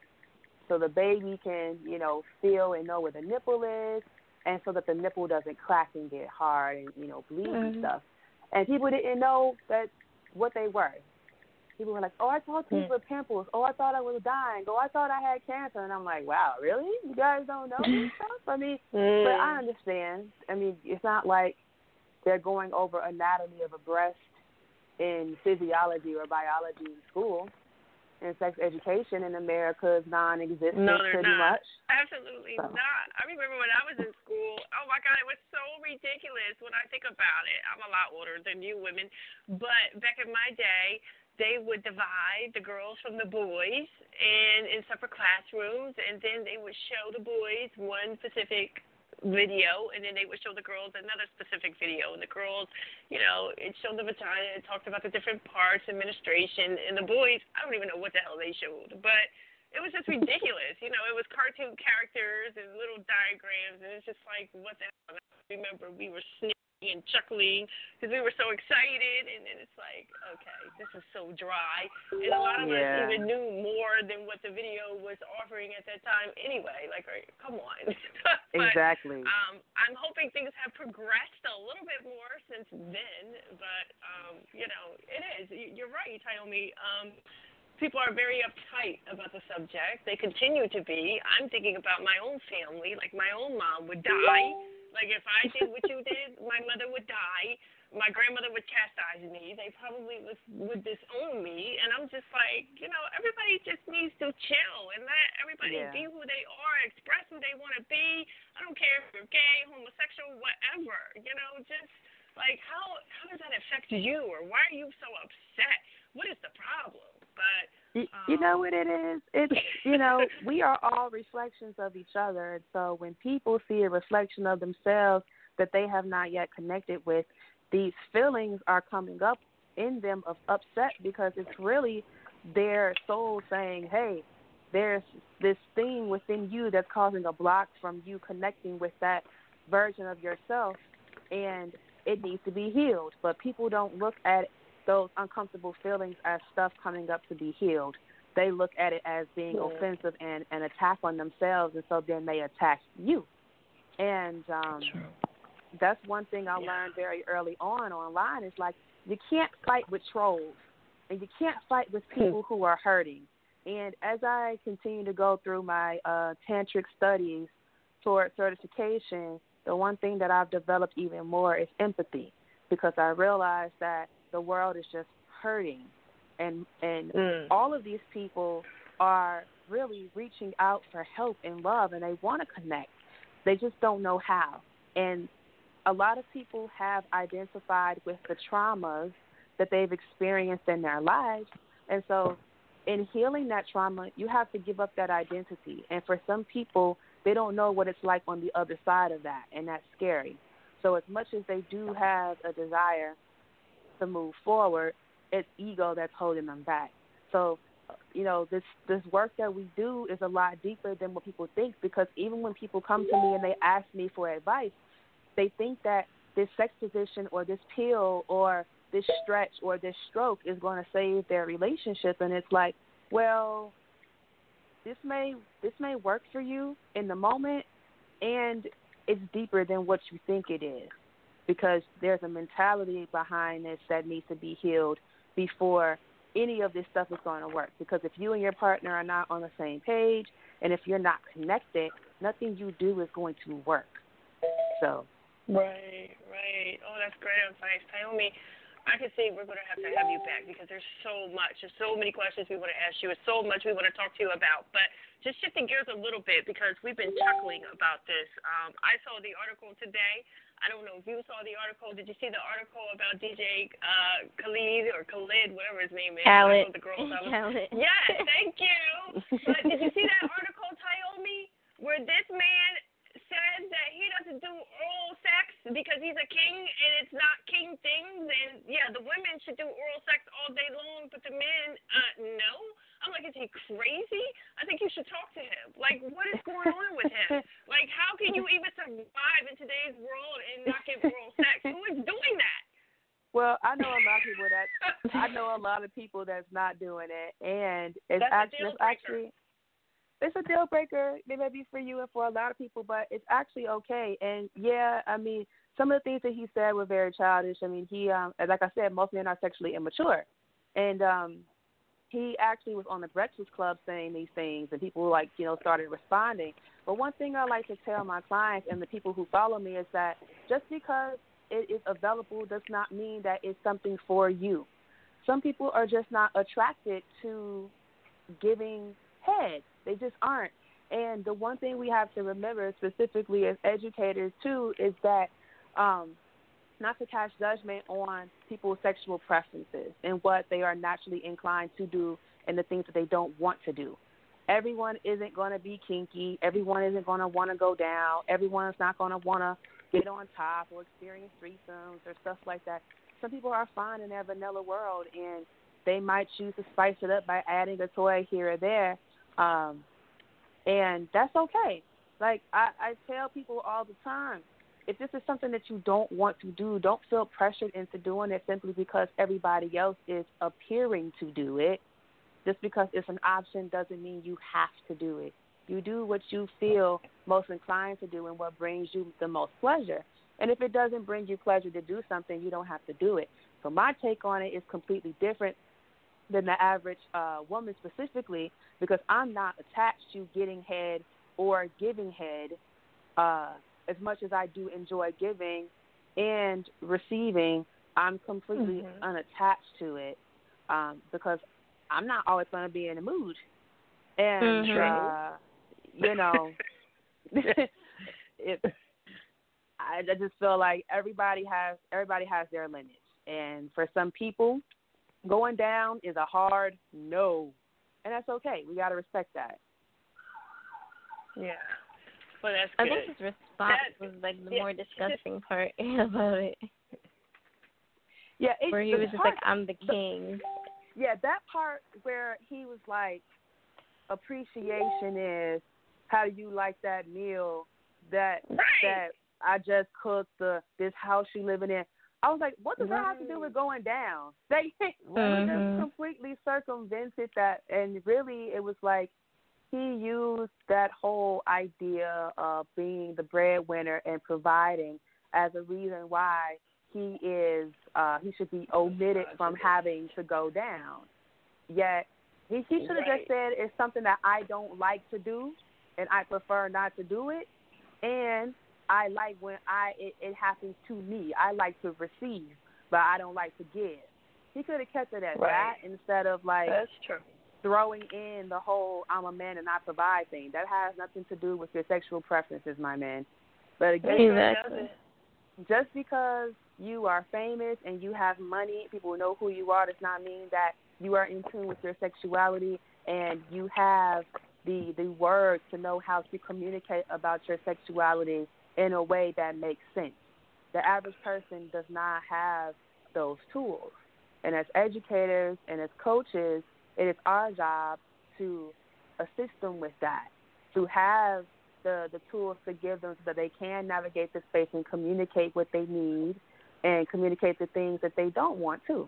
so the baby can you know feel and know where the nipple is, and so that the nipple doesn't crack and get hard and you know bleed and Mhm. stuff. And people didn't know that what they were. People were like, "Oh, I thought these Mm. were pimples. Oh, I thought I was dying. Oh, I thought I had cancer." And I'm like, "Wow, really? You guys don't know this stuff?" I mean, but I understand. I mean, it's not like they're going over anatomy of a breast in physiology or biology in school. And sex education in America is non-existent No, pretty not. much. Absolutely So. not. I remember when I was in school. Oh my God, it was so ridiculous when I think about it. I'm a lot older than you women, but back in my day, they would divide the girls from the boys and in separate classrooms, and then they would show the boys one specific video, and then they would show the girls another specific video. And the girls, you know, it showed the vagina, it talked about the different parts, administration, and the boys, I don't even know what the hell they showed, but it was just ridiculous. You know, it was cartoon characters and little diagrams, and it's just like, what the hell? I remember we were sniffing and chuckling because we were so excited, and then it's like, okay, this is so dry. And a lot of Yeah. us even knew more than what the video was offering at that time anyway. Like, right, come on. but, Exactly. um, I'm hoping things have progressed a little bit more since then, but um, you know, it is. You- You're right, Tyomi. Um, people are very uptight about the subject. They continue to be. I'm thinking about my own family. Like my own mom would die. Like if I did what you did, my mother would die. My grandmother would chastise me. They probably would, would disown me. And I'm just like, you know, everybody just needs to chill and let everybody Yeah. be who they are, express who they want to be. I don't care if you're gay, homosexual, whatever. You know, just like how how does that affect you, or why are you so upset? What is the problem? But Y- You um, know what it is? It's you know we are all reflections of each other. And so when people see a reflection of themselves that they have not yet connected with, these feelings are coming up in them of upset because it's really their soul saying, "Hey, there's this thing within you that's causing a block from you connecting with that version of yourself." And it needs to be healed. But people don't look at those uncomfortable feelings as stuff coming up to be healed. They look at it as being Yeah. offensive and an attack on themselves, and so then they attack you. And um, that's one thing I learned very early on online. Is like you can't fight with trolls, and you can't fight with people who are hurting. And as I continue to go through my uh, tantric studies toward certification, the one thing that I've developed even more is empathy, because I realized that the world is just hurting, and and Mm. all of these people are really reaching out for help and love, and they want to connect. They just don't know how. And a lot of people have identified with the traumas that they've experienced in their lives. And so, in healing that trauma, you have to give up that identity. And for some people, they don't know what it's like on the other side of that, and that's scary. So, as much as they do have a desire to move forward, it's ego that's holding them back. So, you know, this this work that we do is a lot deeper than what people think because even when people come to me and they ask me for advice, they think that this sex position or this pill or this stretch or this stroke is going to save their relationship and it's like, well, this may this may work for you in the moment and it's deeper than what you think it is because there's a mentality behind this that needs to be healed before any of this stuff is going to work because if you and your partner are not on the same page and if you're not connected nothing you do is going to work so Right, right. Oh, that's great advice, Naomi. I can see we're going to have to have you back because there's so much, there's so many questions we want to ask you, there's so much we want to talk to you about. But just shifting gears a little bit because we've been chuckling about this. Um, I saw the article today. I don't know if you saw the article. Did you see the article about DJ uh, Khalid or Khalid, whatever his name is? Khaled. The girls out Khaled. Yes, thank you. But did you see that article, Tyomi, where this man says that he doesn't do oral sex because he's a king and it's not king things and yeah, the women should do oral sex all day long, but the men, uh, no. I'm like, is he crazy? I think you should talk to him. Like, what is going on with him? Like, how can you even survive in today's world and not get oral sex? Who is doing that? Well, I know a lot of people that I know a lot of people that's not doing it, and it's actually it's actually it's a deal breaker. It may be for you and for a lot of people, but it's actually okay. And yeah, I mean, some of the things that he said were very childish. I mean, he um, like I said, most men are sexually immature, and um, he actually was on the Breakfast Club saying these things, and people like you know started responding. But one thing I like to tell my clients and the people who follow me is that just because it is available does not mean that it's something for you. Some people are just not attracted to giving head. They just aren't. And the one thing we have to remember, specifically as educators too, is that um, not to cast judgment on people's sexual preferences and what they are naturally inclined to do and the things that they don't want to do. Everyone isn't going to be kinky. Everyone isn't going to want to go down. Everyone is not going to want to get on top or experience threesomes or stuff like that. Some people are fine in their vanilla world, and they might choose to spice it up by adding a toy here or there, um, and that's okay. Like I, I tell people all the time, if this is something that you don't want to do, don't feel pressured into doing it simply because everybody else is appearing to do it. Just because it's an option doesn't mean you have to do it. You do what you feel most inclined to do and what brings you the most pleasure. And if it doesn't bring you pleasure to do something, you don't have to do it. So my take on it is completely different than the average uh, woman specifically because I'm not attached to getting head or giving head uh, as much as I do enjoy giving and receiving. I'm completely Mhm. unattached to it um, because I'm not always going to be in the mood. And Mhm. uh, you know, it, I, I just feel like everybody has everybody has their limits, and for some people, going down is a hard no, and that's okay. We got to respect that. Yeah. Well, that's I think his response That- was like the yeah, more just- disgusting part about it. Yeah, it, Where he the was just like, I'm the king. yeah, that part where he was like, appreciation is how you like that meal that Right. that I just cooked the this house you living in. I was like, what does that have to do with going down? They Mhm. just completely circumvented that, and really, it was like he used that whole idea of being the breadwinner and providing as a reason why he is uh he should be omitted from having to go down. Yet he he should have Right. just said it's something that I don't like to do and I prefer not to do it and I like when I it, it happens to me. I like to receive, but I don't like to give. He could have kept it at Right. that instead of like That's true. Throwing in the whole "I'm a man and I provide" thing. That has nothing to do with your sexual preferences, my man. But again, Exactly. just because you are famous and you have money, people know who you are. Does not mean that you are in tune with your sexuality and you have the the words to know how to communicate about your sexuality in a way that makes sense. The average person does not have those tools. And as educators and as coaches, it is our job to assist them with that, to have the, the tools to give them so that they can navigate the space and communicate what they need and communicate the things that they don't want to.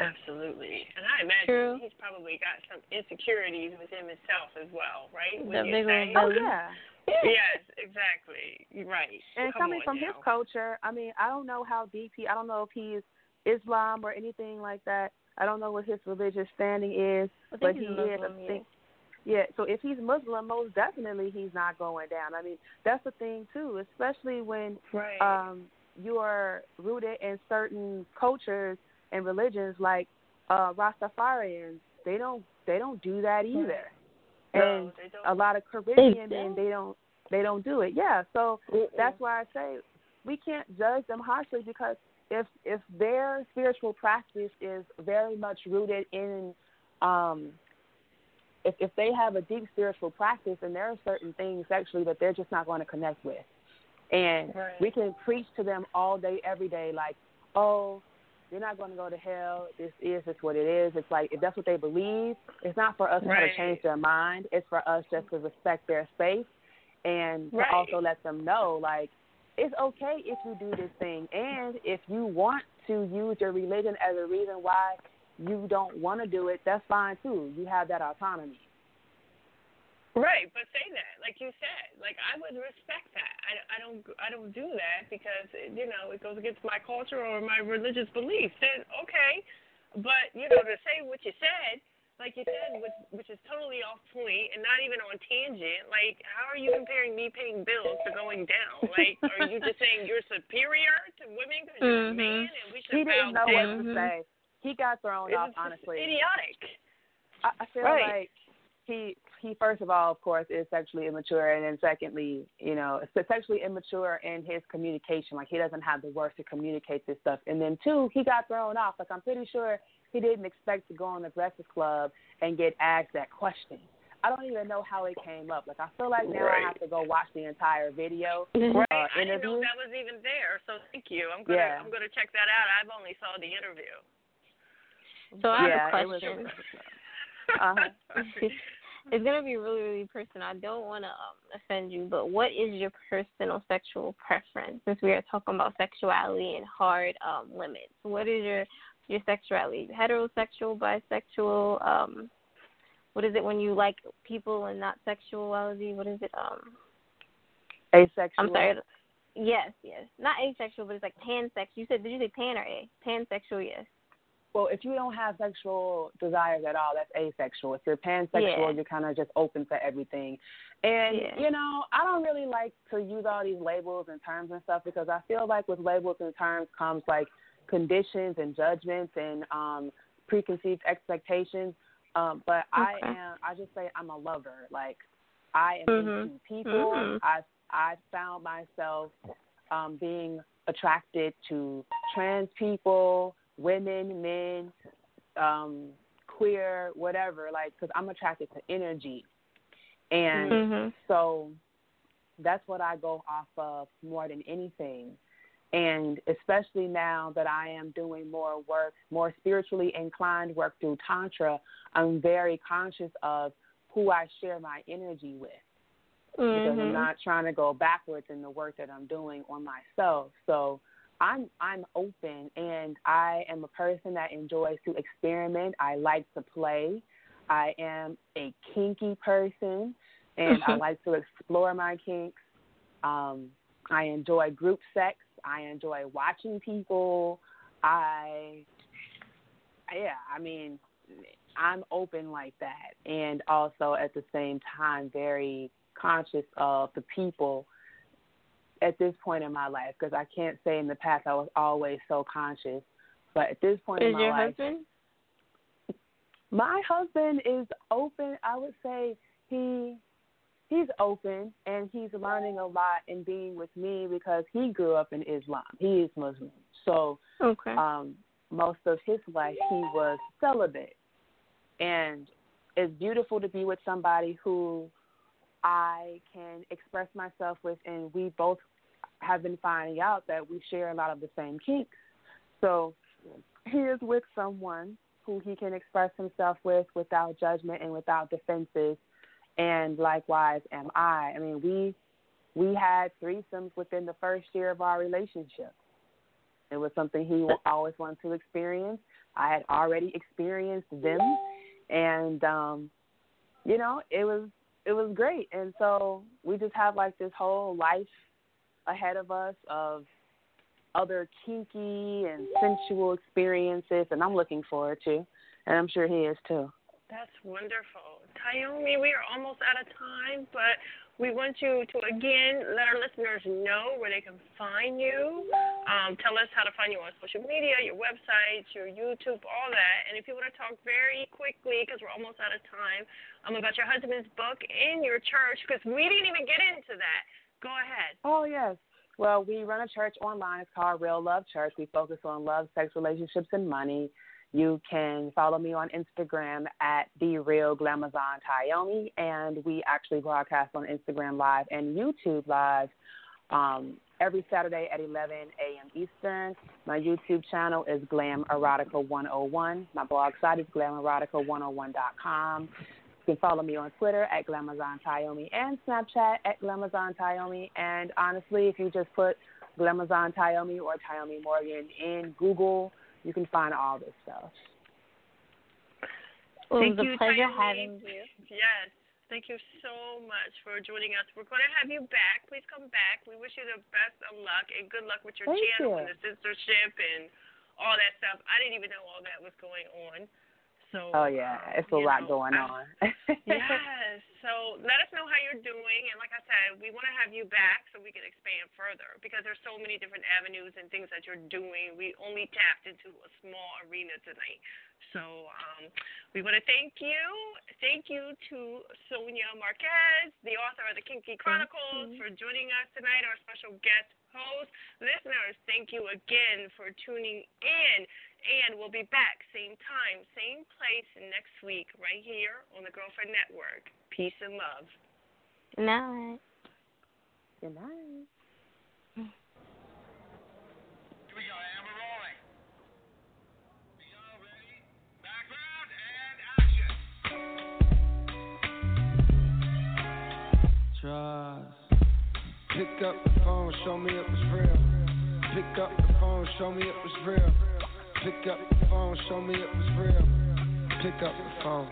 Absolutely. And I imagine True. he's probably got some insecurities within himself as well, right? The big say? old Oh yeah. Yes, exactly. Right. And Come coming from now. his culture, I mean, I don't know how deep he. I don't know if he's Islam or anything like that. I don't know what his religious standing is, I but he Muslim, is. I think, yeah. So if he's Muslim, most definitely he's not going down. I mean, that's the thing too, especially when Right. um you are rooted in certain cultures and religions like uh Rastafarians. They don't they don't do that either. No, And they don't. a lot of Caribbean They men they don't they don't do it. Yeah, so Mm-mm. that's why I say we can't judge them harshly because if if their spiritual practice is very much rooted in um if if they have a deep spiritual practice and there are certain things actually that they're just not going to connect with. And Right. we can preach to them all day, every day, like, oh, you're not going to go to hell. This is just what it is. It's like if that's what they believe, it's not for us Right. to change their mind. It's for us just to respect their space and Right. to also let them know, like, it's okay if you do this thing, and if you want to use your religion as a reason why you don't want to do it, that's fine too. You have that autonomy. Right, but say that, like you said, like I would respect that. I, I don't I don't do that because you know it goes against my culture or my religious beliefs. Then okay, but you know to say what you said, like you said, which which is totally off point and not even on tangent. Like how are you comparing me paying bills to going down? Like are you just saying you're superior to women because you're a Mhm. man and we should He didn't know down? what to say. He got thrown It's off, just honestly. idiotic. I, I feel Right. like he he first of all, of course, is sexually immature, and then secondly, you know, is sexually immature in his communication. Like he doesn't have the words to communicate this stuff. And then two, he got thrown off. Like I'm pretty sure he didn't expect to go on the Breakfast Club and get asked that question. I don't even know how it came up. Like I feel like now Right. I have to go watch the entire video Right. uh, I didn't know that was even there, so thank you. I'm gonna Yeah. I'm gonna check that out. I've only saw the interview. So I yeah, have it a was. question. Uh-huh. it's gonna be really, really personal. I don't want to um, offend you, but what is your personal sexual preference? Since we are talking about sexuality and hard um, limits, what is your your sexuality? Heterosexual, bisexual? Um, what is it when you like people and not sexuality? What is it? Um, Asexual. I'm sorry. Yes, yes, not asexual, but it's like pansexual. You said did you say pan or a? Pansexual, yes. Well, if you don't have sexual desires at all, that's asexual. If you're pansexual, Yeah. you're kind of just open to everything. And Yeah. you know, I don't really like to use all these labels and terms and stuff because I feel like with labels and terms comes like conditions and judgments and um preconceived expectations. Um, but I am I just say I'm a lover. Like I am Mhm. into people. Mhm. I I found myself um being attracted to trans people, women, men, um, queer, whatever. Like, because I'm attracted to energy, and Mhm. so that's what I go off of more than anything. And especially now that I am doing more work, more spiritually inclined work through Tantra, I'm very conscious of who I share my energy with. because I'm Mhm. not trying to go backwards in the work that I'm doing on myself. So I'm I'm open and I am a person that enjoys to experiment. I like to play. I am a kinky person and I like to explore my kinks. Um, I enjoy group sex. I enjoy watching people. I yeah, I mean I'm open like that and also at the same time very conscious of the people at this point in my life because I can't say in the past I was always so conscious, but at this point Is in my your life, husband? my husband is open. I would say he he's open and he's learning a lot and being with me because he grew up in Islam. He is Muslim, so Okay. um, most of his life he was celibate, and it's beautiful to be with somebody who I can express myself with, and we both have been finding out that we share a lot of the same kinks. So he is with someone who he can express himself with without judgment and without defenses, and likewise am I. I mean, we we had threesomes within the first year of our relationship. It was something he always wanted to experience. I had already experienced them, and um, you know, it was it was great. And so we just have like this whole life ahead of us of other kinky and sensual experiences, and I'm looking forward to, and I'm sure he is too. That's wonderful. Tyomi, we are almost out of time, but we want you to again let our listeners know where they can find you. Um, tell us how to find you on social media, your websites, your YouTube, all that. And if you want to talk very quickly, because we're almost out of time, um, about your husband's book and your church, because we didn't even get into that. Go ahead. Oh yes. Well, we run a church online. It's called Real Love Church. We focus on love, sex, relationships, and money. You can follow me on Instagram at the Real Glamazon Tyomi, and we actually broadcast on Instagram Live and YouTube Live um, every Saturday at 11 a.m. Eastern. My YouTube channel is Glamerotica 101. My blog site is glamerotica101.com. You can follow me on Twitter at Glamazon Tyomi and Snapchat at Glamazon Tyomi. And honestly, if you just put Glamazon Tyomi or Tyomi Morgan in Google, you can find all this stuff. Well, Thank it was you, a pleasure Tyomi. having you. Yes. Thank you so much for joining us. We're going to have you back. Please come back. We wish you the best of luck and good luck with your Thank channel you. and the censorship and all that stuff. I didn't even know all that was going on. So Oh, yeah. It's a lot know, going on. yes. So let us know how you're doing, and like I said, we want to have you back so we can expand further because there's so many different avenues and things that you're doing. We only tapped into a small arena tonight. So um, we want to thank you. Thank you to Sonia Marquez, the author of the Kinky Chronicles, for joining us tonight, our special guest host. Listeners, thank you again for tuning in. And we'll be back same time, same place next week, right here on the Girlfriend Network. Peace and love. Good night. Good night. Trust. Pick up the phone, show me it was real. Pick up the phone, show me it was real. Pick up the phone, show me it was real. Pick up the phone.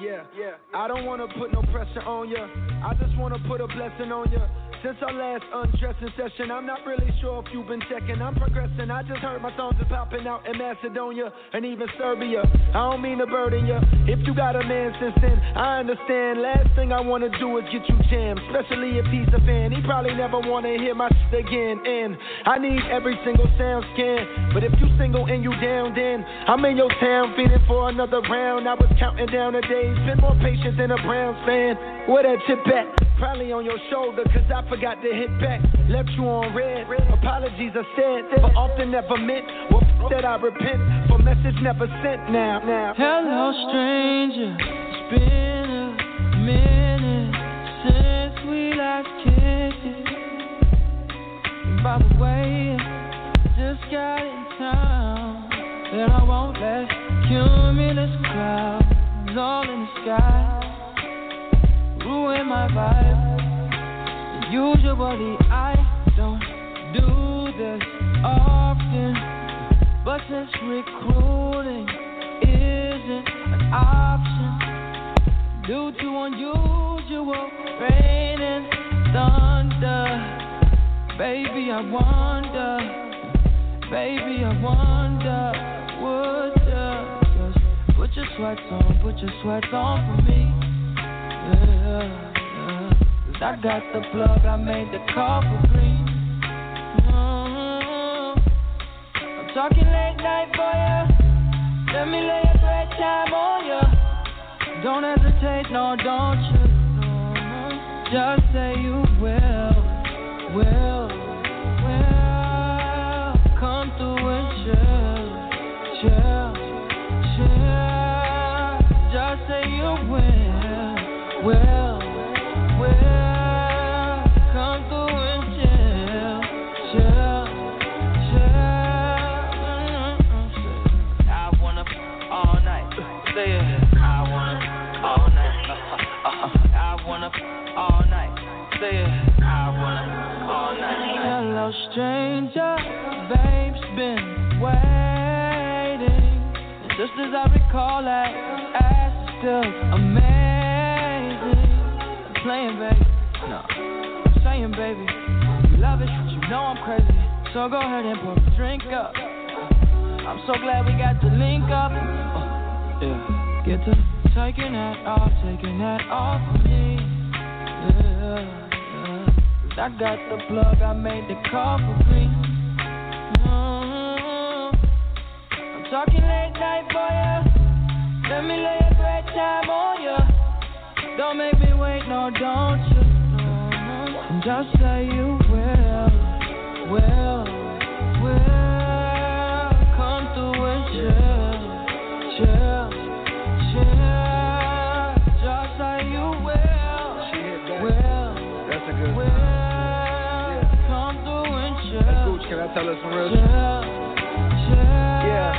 Yeah, yeah. I don't wanna put no pressure on ya. I just wanna put a blessing on ya. Since our last undressing session, I'm not really sure if you've been checking. I'm progressing. I just heard my songs are popping out in Macedonia and even Serbia. I don't mean to burden ya. If you got a man since then, I understand. Last thing I wanna do is get you jammed, especially if he's a fan. He probably never wanna hear my shit again. And I need every single sound scan. But if you single and you down, then I'm in your town feeding for another round. I was counting down the days, been more patient than a Browns fan. Where that chip at? Probably on your shoulder, cause I forgot to hit back. Left you on red. Apologies are said, but often never meant. Well, f- that I repent for message never sent now. now. Hello, stranger. It's been a minute since we last kissed. By the way, just got in town, and I won't let cumulus clouds all in the sky ruin my vibe. Usually I don't do this often, but since recruiting isn't an option due to unusual rain and thunder, baby I wonder, baby I wonder, would you just put your sweats on, put your sweats on for me, yeah. I got the plug, I made the call for green. Mm-hmm. I'm talking late night for ya. Let me lay a great time on ya. Don't hesitate, no, don't you? Mm-hmm. Just say you will, will. Hello, stranger, babe's been waiting. Just as I recall that ass is still amazing. I'm playing, baby. No, I'm saying, baby, you love it, but you know I'm crazy. So go ahead and pour the drink up. I'm so glad we got to link up. Uh, yeah, get to taking that off, taking that off of me. Yeah. I got the plug, I made the call for green. Mm-hmm. I'm talking late night for ya. Let me lay a great time on ya. Don't make me wait, no, don't you? Mm-hmm. Just say you will, will, will. Come through and chill, Can I tell us some real shit? Yeah.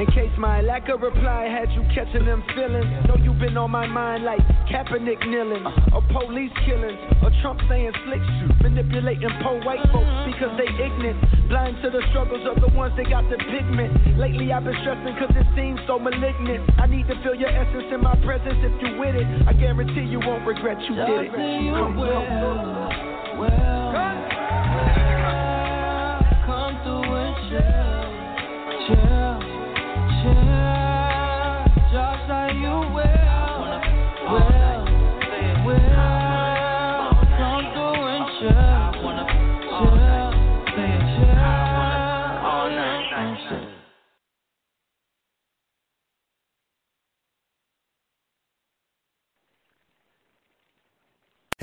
In case my lack of reply had you catching them feelings. Know you been on my mind like Kaepernick kneeling, or police killings, or Trump saying slick shoot, manipulating poor white folks because they ignorant, blind to the struggles of the ones that got the pigment. Lately I've been stressing cause it seems so malignant. I need to feel your essence in my presence if you with it. I guarantee you won't regret you did it. Come, come, well.